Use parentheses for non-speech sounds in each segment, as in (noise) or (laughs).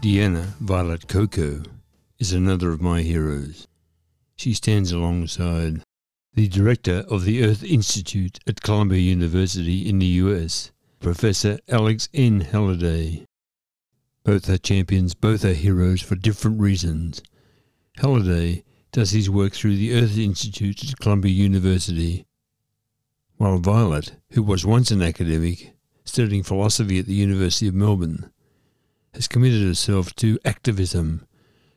Deanna Violet Coco is another of my heroes. She stands alongside the director of the Earth Institute at Columbia University in the US, Professor Alex N. Halliday. Both are champions, both are heroes for different reasons. Halliday does his work through the Earth Institute at Columbia University, while Violet, who was once an academic, studying philosophy at the University of Melbourne, has committed herself to activism.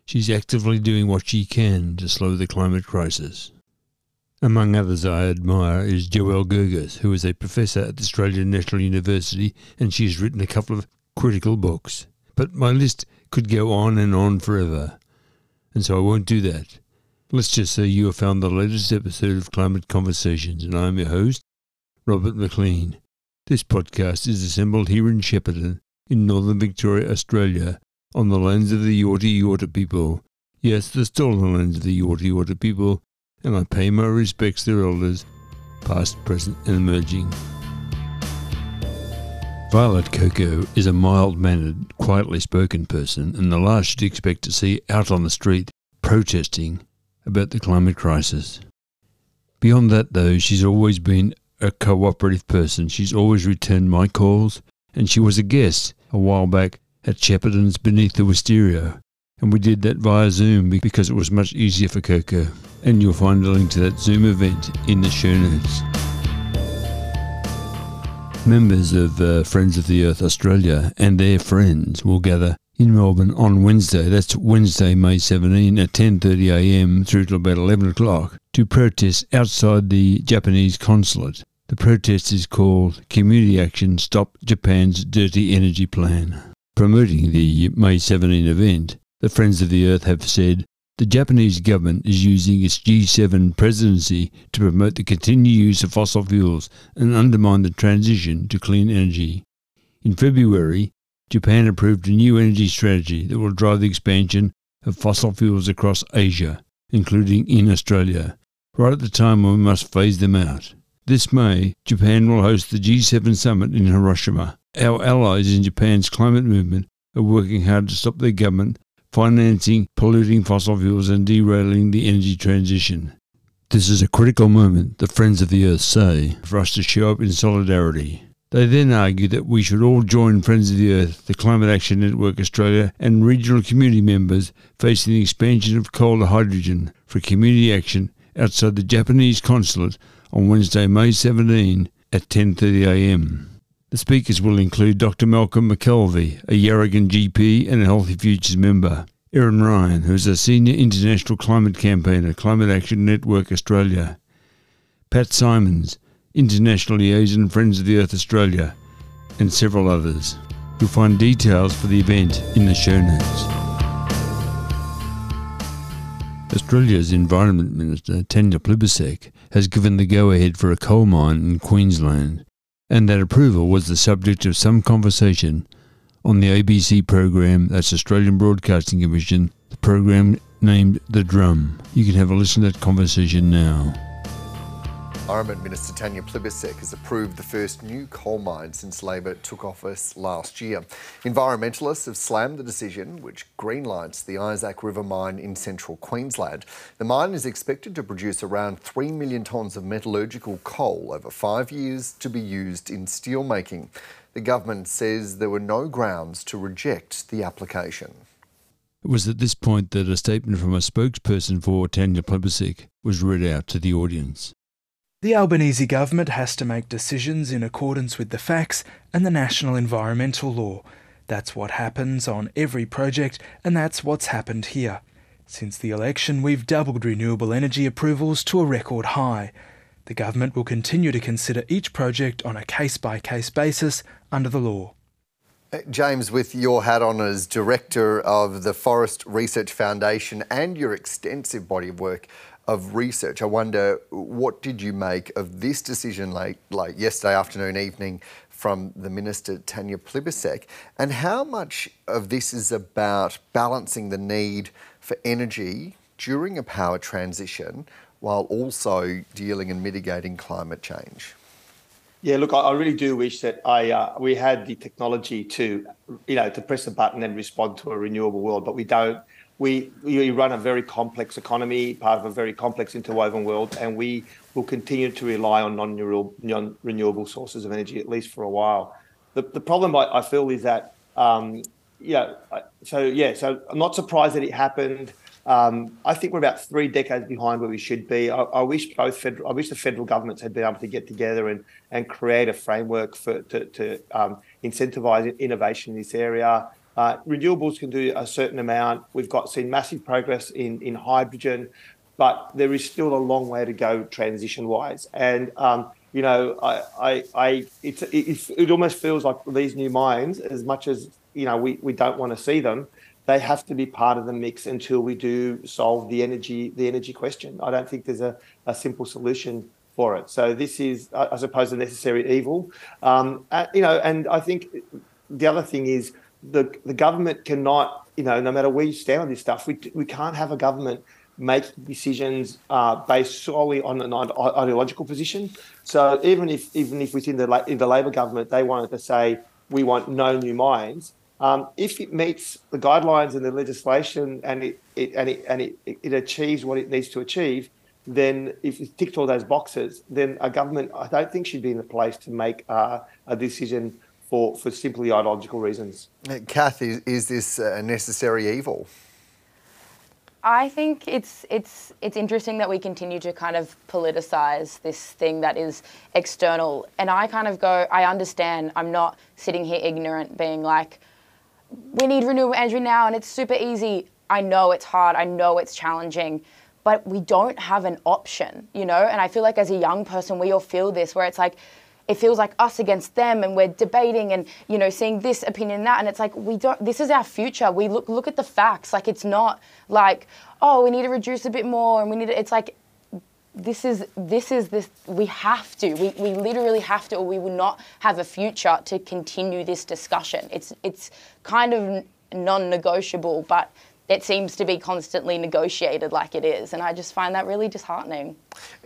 She's actively doing what she can to slow the climate crisis. Among others I admire is Joelle Gergis, who is a professor at the Australian National University, and she has written a couple of critical books. But my list could go on and on forever, and so I won't do that. Let's just say you have found the latest episode of Climate Conversations, and I'm your host, Robert McLean. This podcast is assembled here in Shepparton in northern Victoria, Australia, on the lands of the Yorta Yorta people. Yes, the stolen lands of the Yorta Yorta people, and I pay my respects to their elders, past, present, and emerging. Violet Coco is a mild mannered, quietly spoken person, and the last you'd expect to see out on the street protesting about the climate crisis. Beyond that, though, she's always been a cooperative person. She's always returned my calls, and she was a guest a while back at Shepparton's Beneath the Wisteria, and we did that via Zoom because it was much easier for Coco. And you'll find a link to that Zoom event in the show notes. Members of uh, Friends of the Earth Australia and their friends will gather in Melbourne on Wednesday. That's Wednesday, May 17 at 10.30am through to about 11 o'clock to protest outside the Japanese consulate. The protest is called Community Action Stop Japan's Dirty Energy Plan. Promoting the May 17 event, the Friends of the Earth have said the Japanese government is using its G7 presidency to promote the continued use of fossil fuels and undermine the transition to clean energy. In February, Japan approved a new energy strategy that will drive the expansion of fossil fuels across Asia, including in Australia, right at the time when we must phase them out. This May, Japan will host the G7 summit in Hiroshima. Our allies in Japan's climate movement are working hard to stop their government financing polluting fossil fuels and derailing the energy transition. This is a critical moment, the Friends of the Earth say, for us to show up in solidarity. They then argue that we should all join Friends of the Earth, the Climate Action Network Australia, and regional community members facing the expansion of coal to hydrogen for community action outside the Japanese consulate on Wednesday, May 17 at 10.30am. The speakers will include Dr. Malcolm McKelvey, a Yarragon GP and a Healthy Futures member, Erin Ryan, who is a senior international climate campaigner, Climate Action Network Australia, Pat Simons, international liaison Friends of the Earth Australia, and several others. You'll find details for the event in the show notes. Australia's Environment Minister, Tanya Plibersek, has given the go ahead for a coal mine in Queensland, and that approval was the subject of some conversation on the ABC program, that's Australian Broadcasting Commission, the program named The Drum. You can have a listen to that conversation now. Environment Minister Tanya Plibersek has approved the first new coal mine since Labor took office last year. Environmentalists have slammed the decision, which greenlights the Isaac River mine in central Queensland. The mine is expected to produce around 3 million tonnes of metallurgical coal over five years to be used in steelmaking. The government says there were no grounds to reject the application. It was at this point that a statement from a spokesperson for Tanya Plibersek was read out to the audience. The Albanese government has to make decisions in accordance with the facts and the national environmental law. That's what happens on every project, and that's what's happened here. Since the election, we've doubled renewable energy approvals to a record high. The government will continue to consider each project on a case by case basis under the law. Uh, James, with your hat on as Director of the Forest Research Foundation and your extensive body of work of research. I wonder what did you make of this decision late, like yesterday afternoon, evening from the Minister Tanya Plibersek, and how much of this is about balancing the need for energy during a power transition while also dealing and mitigating climate change? Yeah, look, I, really do wish that I uh, we had the technology to, you know, to press a button and respond to a renewable world, but we don't. We we run a very complex economy, part of a very complex interwoven world, and we will continue to rely on non-renewable, sources of energy at least for a while. The the problem I, I feel is that, um, yeah, so yeah, so I'm not surprised that it happened. Um, I think we're about three decades behind where we should be. I, I, wish both federal, I wish the federal governments had been able to get together and and create a framework for to, to um, incentivize innovation in this area. Uh, renewables can do a certain amount. We've got seen massive progress in in hydrogen, but there is still a long way to go transition wise. And um, you know, I, I, I it's, it, it almost feels like these new mines, as much as you know, we, we don't want to see them they have to be part of the mix until we do solve the energy the energy question. I don't think there's a, a simple solution for it. So this is, I suppose, a necessary evil. Um, uh, you know, and I think the other thing is the the government cannot, you know, no matter where you stand on this stuff, we we can't have a government make decisions uh, based solely on an ideological position. So even if even if within the in the Labor government they wanted to say we want no new mines, um, if it meets the guidelines and the legislation and it, it and, it, and it, it achieves what it needs to achieve, then if it ticks all those boxes, then a government I don't think should be in the place to make uh, a decision for, for simply ideological reasons. Kath, is, is this a necessary evil? I think it's it's it's interesting that we continue to kind of politicize this thing that is external, and I kind of go, I understand. I'm not sitting here ignorant, being like, we need renewable energy now and it's super easy. I know it's hard, I know it's challenging, but we don't have an option, you know? And I feel like as a young person, we all feel this where it's like, it feels like us against them and we're debating and you know seeing this opinion and that and it's like we don't this is our future. We look look at the facts. Like it's not like oh we need to reduce a bit more and we need to, it's like this is this is this we have to we, we literally have to or we will not have a future to continue this discussion. It's it's kind of non-negotiable but it seems to be constantly negotiated like it is and i just find that really disheartening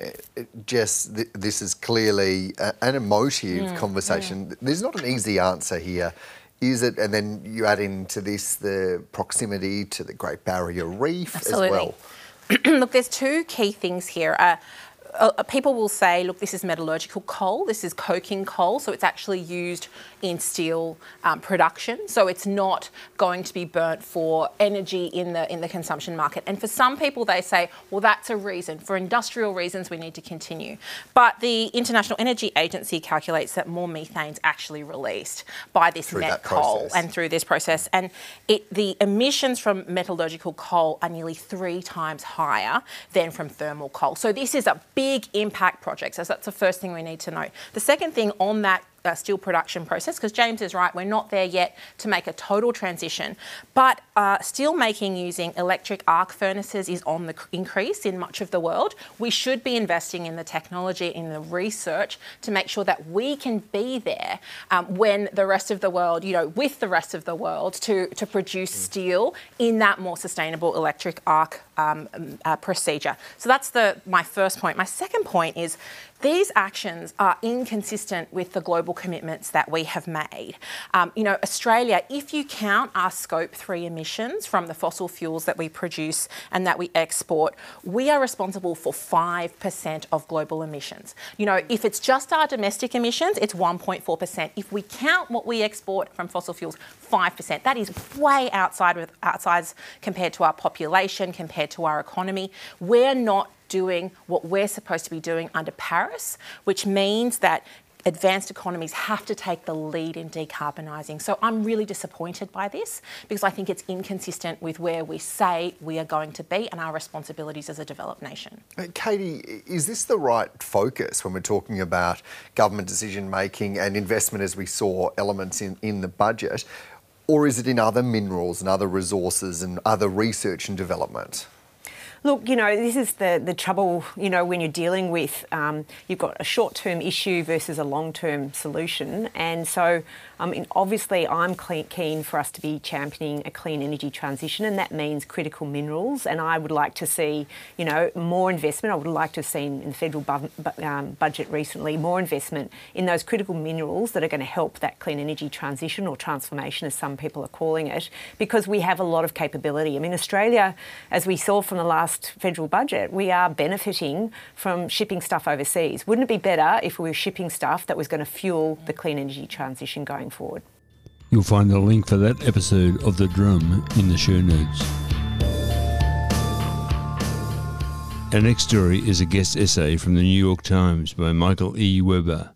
uh, jess th- this is clearly a, an emotive mm, conversation mm. there's not an easy answer here is it and then you add into this the proximity to the great barrier reef Absolutely. as well (clears throat) Look, there's two key things here. Uh, uh, people will say, look, this is metallurgical coal, this is coking coal, so it's actually used in steel um, production. So it's not going to be burnt for energy in the in the consumption market. And for some people, they say, well, that's a reason. For industrial reasons, we need to continue. But the International Energy Agency calculates that more methane is actually released by this through met coal process. and through this process. And it, the emissions from metallurgical coal are nearly three times higher than from thermal coal. So this is a big impact projects. So that's the first thing we need to know. The second thing on that uh, steel production process because James is right, we're not there yet to make a total transition. But uh, steel making using electric arc furnaces is on the increase in much of the world. We should be investing in the technology, in the research to make sure that we can be there um, when the rest of the world, you know, with the rest of the world to, to produce mm. steel in that more sustainable electric arc um, uh, procedure. So that's the my first point. My second point is these actions are inconsistent with the global commitments that we have made. Um, you know, Australia, if you count our scope three emissions from the fossil fuels that we produce and that we export, we are responsible for 5% of global emissions. You know, if it's just our domestic emissions, it's 1.4%. If we count what we export from fossil fuels, 5%. That is way outside with outside compared to our population, compared to our economy. We're not doing what we're supposed to be doing under Paris, which means that advanced economies have to take the lead in decarbonising. So I'm really disappointed by this because I think it's inconsistent with where we say we are going to be and our responsibilities as a developed nation. Uh, Katie, is this the right focus when we're talking about government decision making and investment as we saw elements in, in the budget? Or is it in other minerals and other resources and other research and development? Look, you know, this is the, the trouble, you know, when you're dealing with, um, you've got a short term issue versus a long term solution. And so Mean, obviously, I'm keen for us to be championing a clean energy transition, and that means critical minerals. And I would like to see, you know, more investment. I would like to have seen in the federal bu- um, budget recently more investment in those critical minerals that are going to help that clean energy transition or transformation, as some people are calling it, because we have a lot of capability. I mean, Australia, as we saw from the last federal budget, we are benefiting from shipping stuff overseas. Wouldn't it be better if we were shipping stuff that was going to fuel the clean energy transition going forward? You'll find the link for that episode of The Drum in the show notes. Our next story is a guest essay from the New York Times by Michael E. Webber.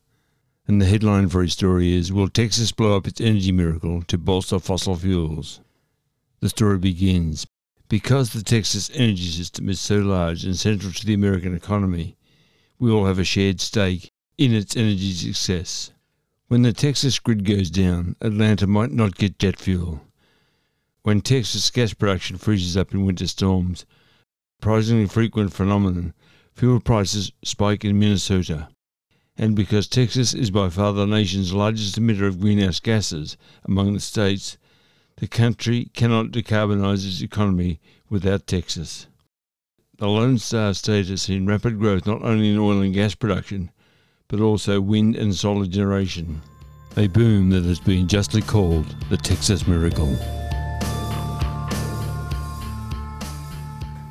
And the headline for his story is Will Texas blow up its energy miracle to bolster fossil fuels? The story begins Because the Texas energy system is so large and central to the American economy, we all have a shared stake in its energy success. When the Texas grid goes down, Atlanta might not get jet fuel. When Texas gas production freezes up in winter storms, surprisingly frequent phenomenon, fuel prices spike in Minnesota. And because Texas is by far the nation's largest emitter of greenhouse gases among the states, the country cannot decarbonize its economy without Texas. The Lone Star state has seen rapid growth not only in oil and gas production, but also wind and solar generation. A boom that has been justly called the Texas Miracle.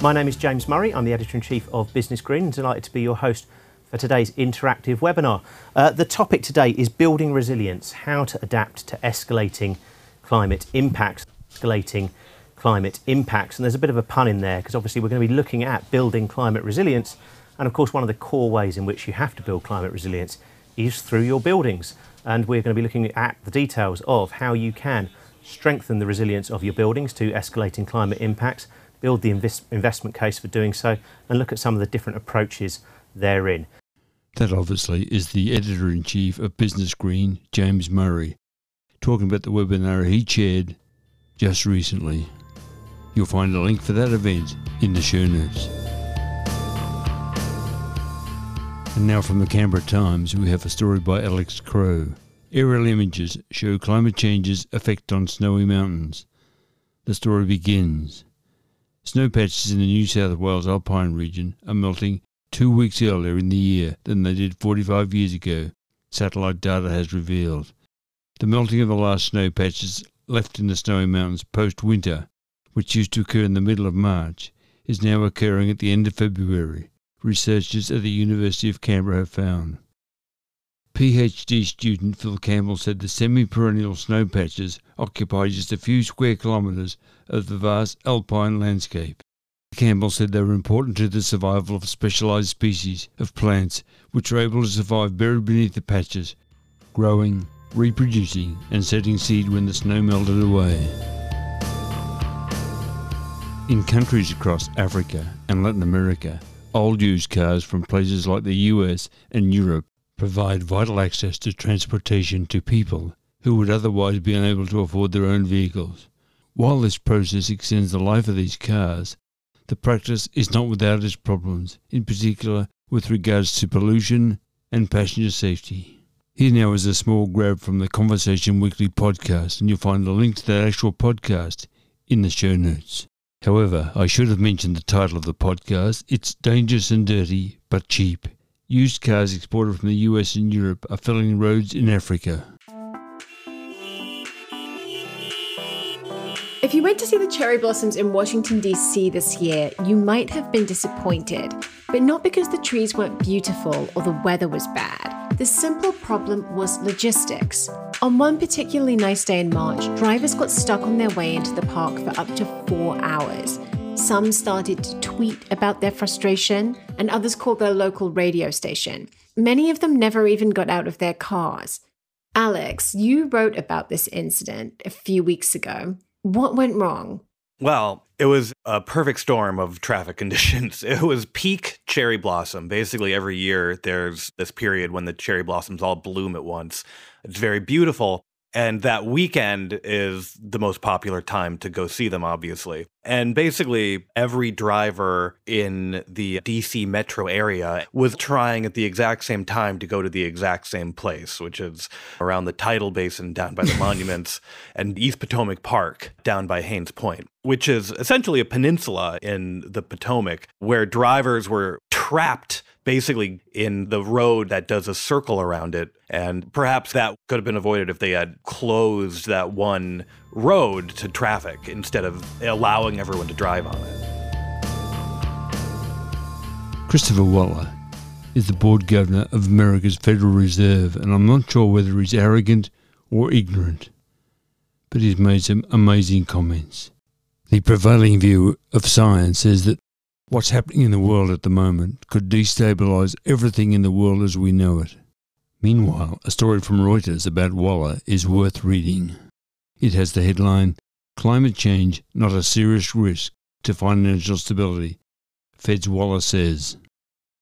My name is James Murray. I'm the editor in chief of Business Green and delighted to be your host for today's interactive webinar. Uh, the topic today is building resilience how to adapt to escalating climate impacts. Escalating climate impacts. And there's a bit of a pun in there because obviously we're going to be looking at building climate resilience. And of course, one of the core ways in which you have to build climate resilience is through your buildings. And we're going to be looking at the details of how you can strengthen the resilience of your buildings to escalating climate impacts, build the invest- investment case for doing so, and look at some of the different approaches therein. That obviously is the editor in chief of Business Green, James Murray, talking about the webinar he chaired just recently. You'll find a link for that event in the show notes. And now from the Canberra Times, we have a story by Alex Crowe. Aerial images show climate change's effect on snowy mountains. The story begins. Snow patches in the New South Wales alpine region are melting two weeks earlier in the year than they did 45 years ago, satellite data has revealed. The melting of the last snow patches left in the snowy mountains post winter which used to occur in the middle of March, is now occurring at the end of February, researchers at the University of Canberra have found. PhD student Phil Campbell said the semi perennial snow patches occupy just a few square kilometres of the vast alpine landscape. Campbell said they were important to the survival of specialised species of plants which are able to survive buried beneath the patches, growing, reproducing, and setting seed when the snow melted away. In countries across Africa and Latin America, old used cars from places like the US and Europe provide vital access to transportation to people who would otherwise be unable to afford their own vehicles. While this process extends the life of these cars, the practice is not without its problems, in particular with regards to pollution and passenger safety. Here now is a small grab from the Conversation Weekly podcast, and you'll find the link to that actual podcast in the show notes. However, I should have mentioned the title of the podcast. It's Dangerous and Dirty, but Cheap. Used cars exported from the US and Europe are filling roads in Africa. If you went to see the cherry blossoms in Washington, D.C. this year, you might have been disappointed, but not because the trees weren't beautiful or the weather was bad. The simple problem was logistics. On one particularly nice day in March, drivers got stuck on their way into the park for up to four hours. Some started to tweet about their frustration, and others called their local radio station. Many of them never even got out of their cars. Alex, you wrote about this incident a few weeks ago. What went wrong? Well, it was a perfect storm of traffic (laughs) conditions. It was peak cherry blossom. Basically, every year there's this period when the cherry blossoms all bloom at once. It's very beautiful. And that weekend is the most popular time to go see them, obviously. And basically, every driver in the DC metro area was trying at the exact same time to go to the exact same place, which is around the tidal basin down by the (laughs) monuments and East Potomac Park down by Hains Point, which is essentially a peninsula in the Potomac where drivers were trapped basically in the road that does a circle around it. And perhaps that could have been avoided if they had closed that one road to traffic instead of allowing everyone to drive on it. Christopher Waller is the board governor of America's Federal Reserve, and I'm not sure whether he's arrogant or ignorant, but he's made some amazing comments. The prevailing view of science is that what's happening in the world at the moment could destabilize everything in the world as we know it. Meanwhile, a story from Reuters about Waller is worth reading. It has the headline Climate Change Not a Serious Risk to Financial Stability. Feds Waller says.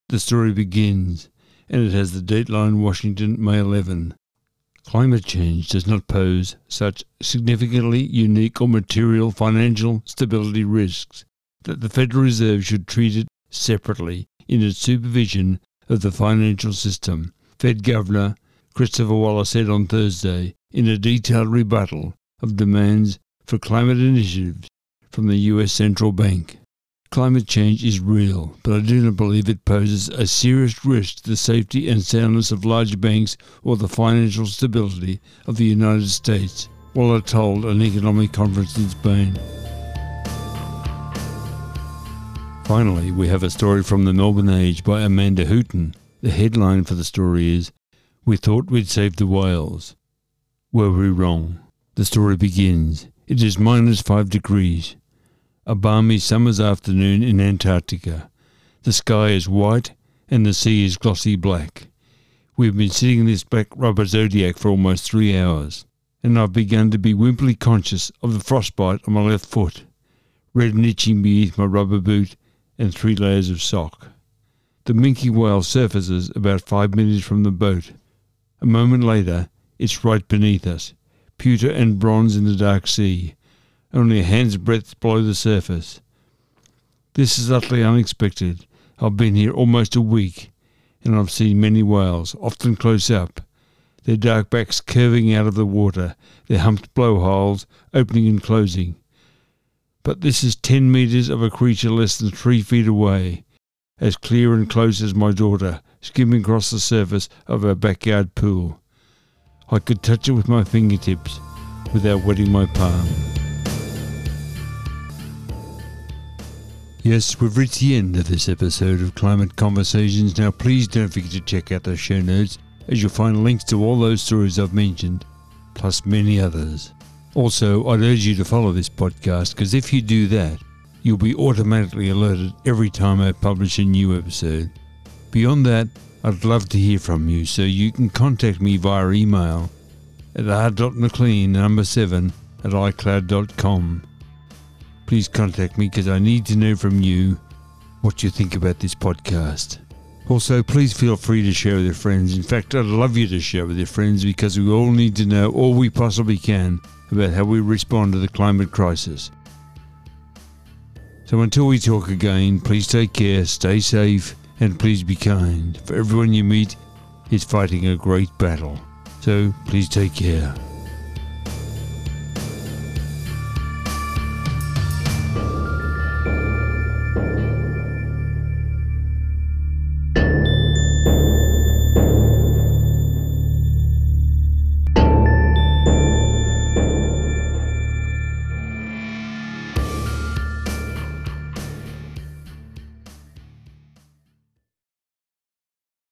The story begins, and it has the dateline Washington, May 11. Climate change does not pose such significantly unique or material financial stability risks that the Federal Reserve should treat it separately in its supervision of the financial system, Fed Governor Christopher Waller said on Thursday in a detailed rebuttal of demands for climate initiatives from the US Central Bank. Climate change is real, but I do not believe it poses a serious risk to the safety and soundness of large banks or the financial stability of the United States, Waller told an economic conference in Spain. Finally, we have a story from the Melbourne Age by Amanda Hooton. The headline for the story is We Thought We'd Saved the Whales. Were we wrong? The story begins. It is minus five degrees. A balmy summer's afternoon in Antarctica. The sky is white and the sea is glossy black. We've been sitting in this black rubber zodiac for almost three hours, and I've begun to be wimpily conscious of the frostbite on my left foot, red and itching beneath my rubber boot and three layers of sock. The minke whale surfaces about five meters from the boat. A moment later, it's right beneath us, pewter and bronze in the dark sea, only a hand's breadth below the surface. This is utterly unexpected. I've been here almost a week, and I've seen many whales, often close up, their dark backs curving out of the water, their humped blowholes opening and closing. But this is ten metres of a creature less than three feet away, as clear and close as my daughter, skimming across the surface of our backyard pool. I could touch it with my fingertips without wetting my palm. Yes, we've reached the end of this episode of Climate Conversations. Now, please don't forget to check out the show notes, as you'll find links to all those stories I've mentioned, plus many others. Also, I'd urge you to follow this podcast because if you do that, you'll be automatically alerted every time I publish a new episode. Beyond that, I'd love to hear from you, so you can contact me via email at r.mclean number 7 at icloud.com. Please contact me because I need to know from you what you think about this podcast. Also, please feel free to share with your friends. In fact, I'd love you to share with your friends because we all need to know all we possibly can about how we respond to the climate crisis. So until we talk again, please take care, stay safe, and please be kind. For everyone you meet is fighting a great battle. So please take care.